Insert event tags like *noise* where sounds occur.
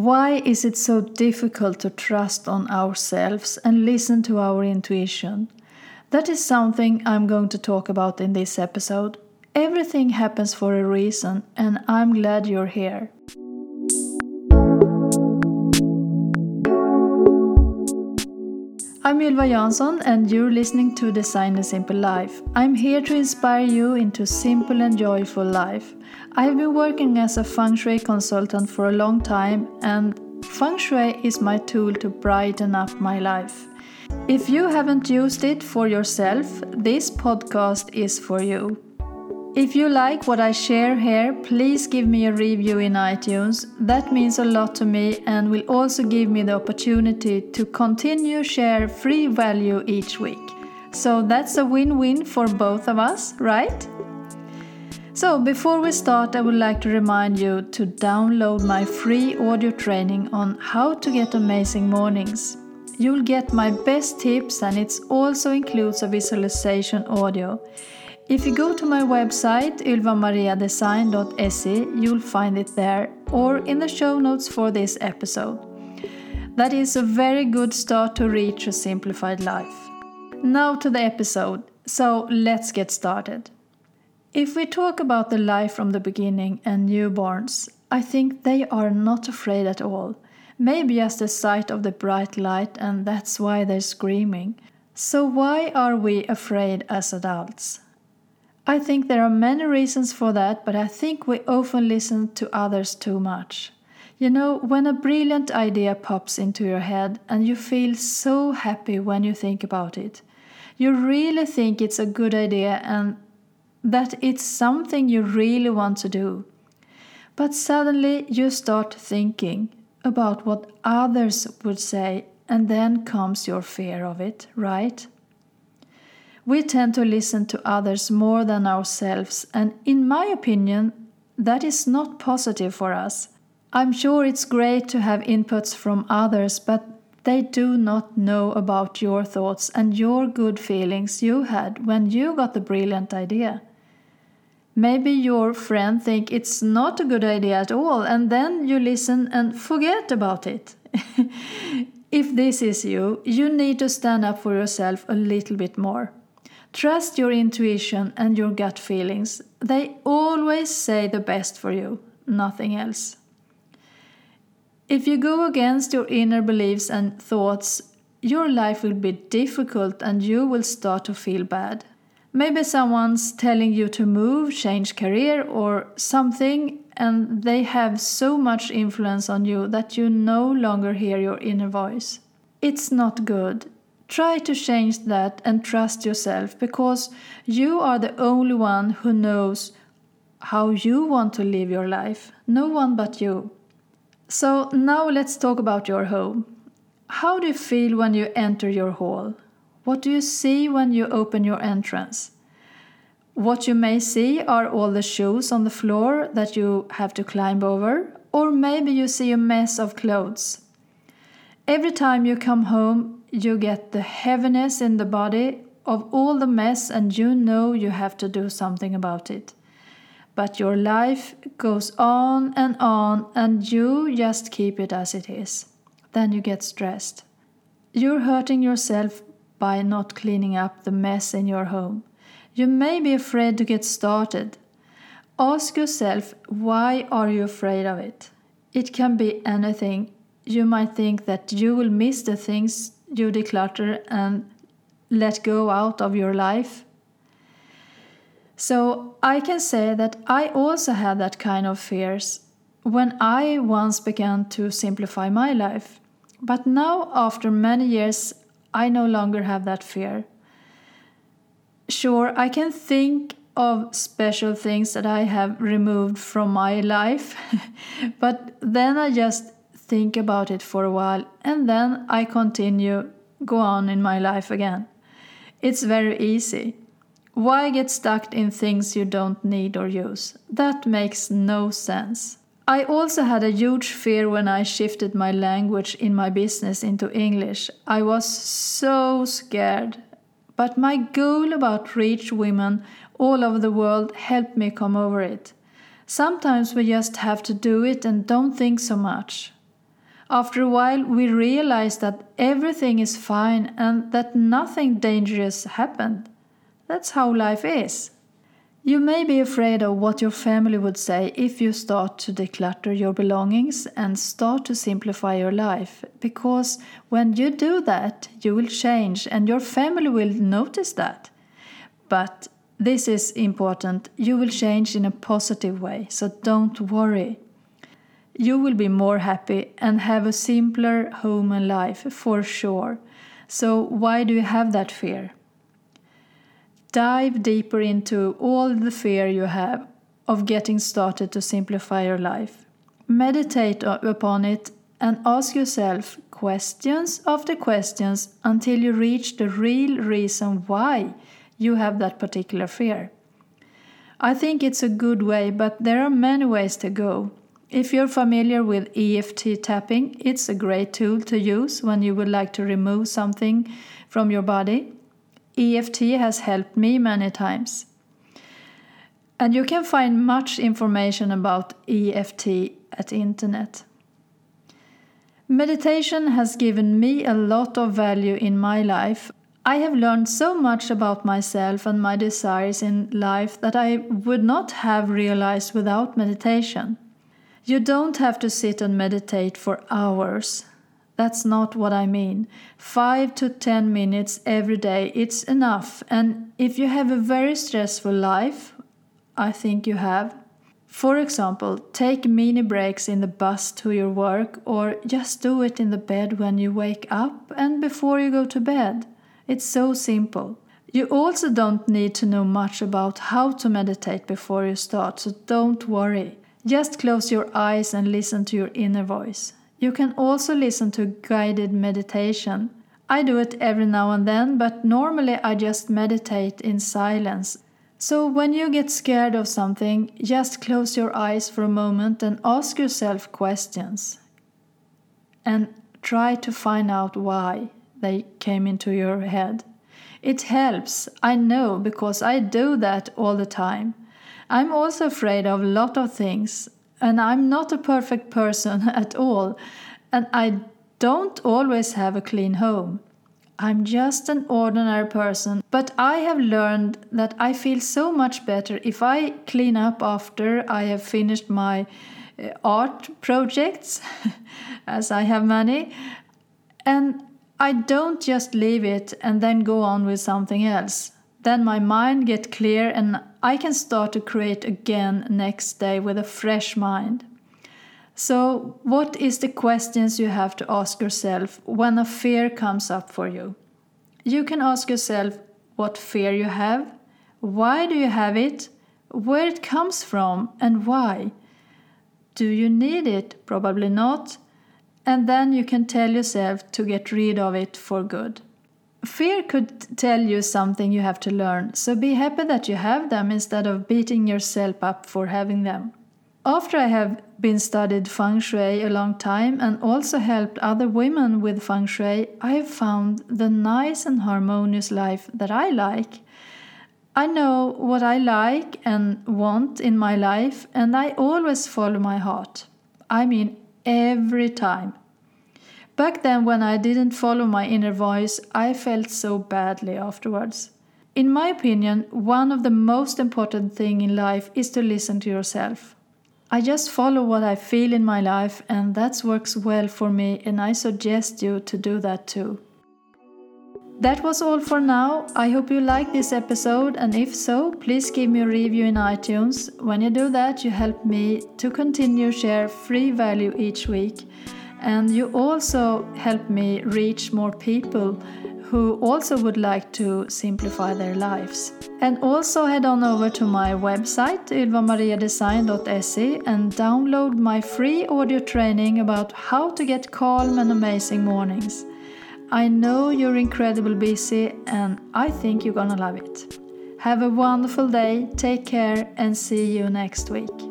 Why is it so difficult to trust on ourselves and listen to our intuition? That is something I'm going to talk about in this episode. Everything happens for a reason, and I'm glad you're here. I'm Ylva Jansson, and you're listening to Design a Simple Life. I'm here to inspire you into simple and joyful life. I've been working as a feng shui consultant for a long time, and feng shui is my tool to brighten up my life. If you haven't used it for yourself, this podcast is for you. If you like what I share here, please give me a review in iTunes. That means a lot to me and will also give me the opportunity to continue share free value each week. So that's a win-win for both of us, right? So, before we start, I would like to remind you to download my free audio training on how to get amazing mornings. You'll get my best tips and it also includes a visualization audio. If you go to my website ylvamariadesign.se, you'll find it there or in the show notes for this episode. That is a very good start to reach a simplified life. Now to the episode, so let's get started. If we talk about the life from the beginning and newborns, I think they are not afraid at all. Maybe just the sight of the bright light, and that's why they're screaming. So, why are we afraid as adults? I think there are many reasons for that, but I think we often listen to others too much. You know, when a brilliant idea pops into your head and you feel so happy when you think about it, you really think it's a good idea and that it's something you really want to do. But suddenly you start thinking about what others would say, and then comes your fear of it, right? We tend to listen to others more than ourselves, and in my opinion, that is not positive for us. I'm sure it's great to have inputs from others, but they do not know about your thoughts and your good feelings you had when you got the brilliant idea. Maybe your friend think it's not a good idea at all and then you listen and forget about it. *laughs* if this is you, you need to stand up for yourself a little bit more. Trust your intuition and your gut feelings. They always say the best for you, nothing else. If you go against your inner beliefs and thoughts, your life will be difficult and you will start to feel bad. Maybe someone's telling you to move, change career, or something, and they have so much influence on you that you no longer hear your inner voice. It's not good. Try to change that and trust yourself because you are the only one who knows how you want to live your life. No one but you. So, now let's talk about your home. How do you feel when you enter your hall? What do you see when you open your entrance? What you may see are all the shoes on the floor that you have to climb over, or maybe you see a mess of clothes. Every time you come home, you get the heaviness in the body of all the mess, and you know you have to do something about it. But your life goes on and on, and you just keep it as it is. Then you get stressed. You're hurting yourself by not cleaning up the mess in your home. You may be afraid to get started. Ask yourself why are you afraid of it? It can be anything. You might think that you will miss the things you declutter and let go out of your life. So I can say that I also had that kind of fears when I once began to simplify my life. But now, after many years, I no longer have that fear. Sure, I can think of special things that I have removed from my life, *laughs* but then I just think about it for a while, and then I continue, go on in my life again. It's very easy. Why get stuck in things you don't need or use? That makes no sense. I also had a huge fear when I shifted my language in my business into English. I was so scared. But my goal about reach women all over the world helped me come over it. Sometimes we just have to do it and don't think so much. After a while, we realize that everything is fine and that nothing dangerous happened. That's how life is. You may be afraid of what your family would say if you start to declutter your belongings and start to simplify your life, because when you do that, you will change and your family will notice that. But this is important, you will change in a positive way, so don't worry. You will be more happy and have a simpler home and life for sure. So, why do you have that fear? Dive deeper into all the fear you have of getting started to simplify your life. Meditate upon it and ask yourself questions after questions until you reach the real reason why you have that particular fear. I think it's a good way, but there are many ways to go. If you're familiar with EFT tapping, it's a great tool to use when you would like to remove something from your body. EFT has helped me many times. And you can find much information about EFT at internet. Meditation has given me a lot of value in my life. I have learned so much about myself and my desires in life that I would not have realized without meditation. You don't have to sit and meditate for hours. That's not what I mean. Five to ten minutes every day, it's enough. And if you have a very stressful life, I think you have. For example, take mini breaks in the bus to your work, or just do it in the bed when you wake up and before you go to bed. It's so simple. You also don't need to know much about how to meditate before you start, so don't worry. Just close your eyes and listen to your inner voice. You can also listen to guided meditation. I do it every now and then, but normally I just meditate in silence. So when you get scared of something, just close your eyes for a moment and ask yourself questions. And try to find out why they came into your head. It helps, I know, because I do that all the time. I'm also afraid of a lot of things, and I'm not a perfect person *laughs* at all, and I don't always have a clean home. I'm just an ordinary person, but I have learned that I feel so much better if I clean up after I have finished my uh, art projects, *laughs* as I have many, and I don't just leave it and then go on with something else. Then my mind get clear and I can start to create again next day with a fresh mind. So, what is the questions you have to ask yourself when a fear comes up for you? You can ask yourself what fear you have, why do you have it, where it comes from, and why. Do you need it? Probably not. And then you can tell yourself to get rid of it for good. Fear could tell you something you have to learn, so be happy that you have them instead of beating yourself up for having them. After I have been studied feng shui a long time and also helped other women with feng shui, I have found the nice and harmonious life that I like. I know what I like and want in my life, and I always follow my heart. I mean, every time. Back then, when I didn't follow my inner voice, I felt so badly afterwards. In my opinion, one of the most important things in life is to listen to yourself. I just follow what I feel in my life, and that works well for me, and I suggest you to do that too. That was all for now. I hope you liked this episode, and if so, please give me a review in iTunes. When you do that, you help me to continue share free value each week and you also help me reach more people who also would like to simplify their lives. And also head on over to my website ylvamariadesign.se and download my free audio training about how to get calm and amazing mornings. I know you're incredibly busy and I think you're gonna love it. Have a wonderful day, take care, and see you next week.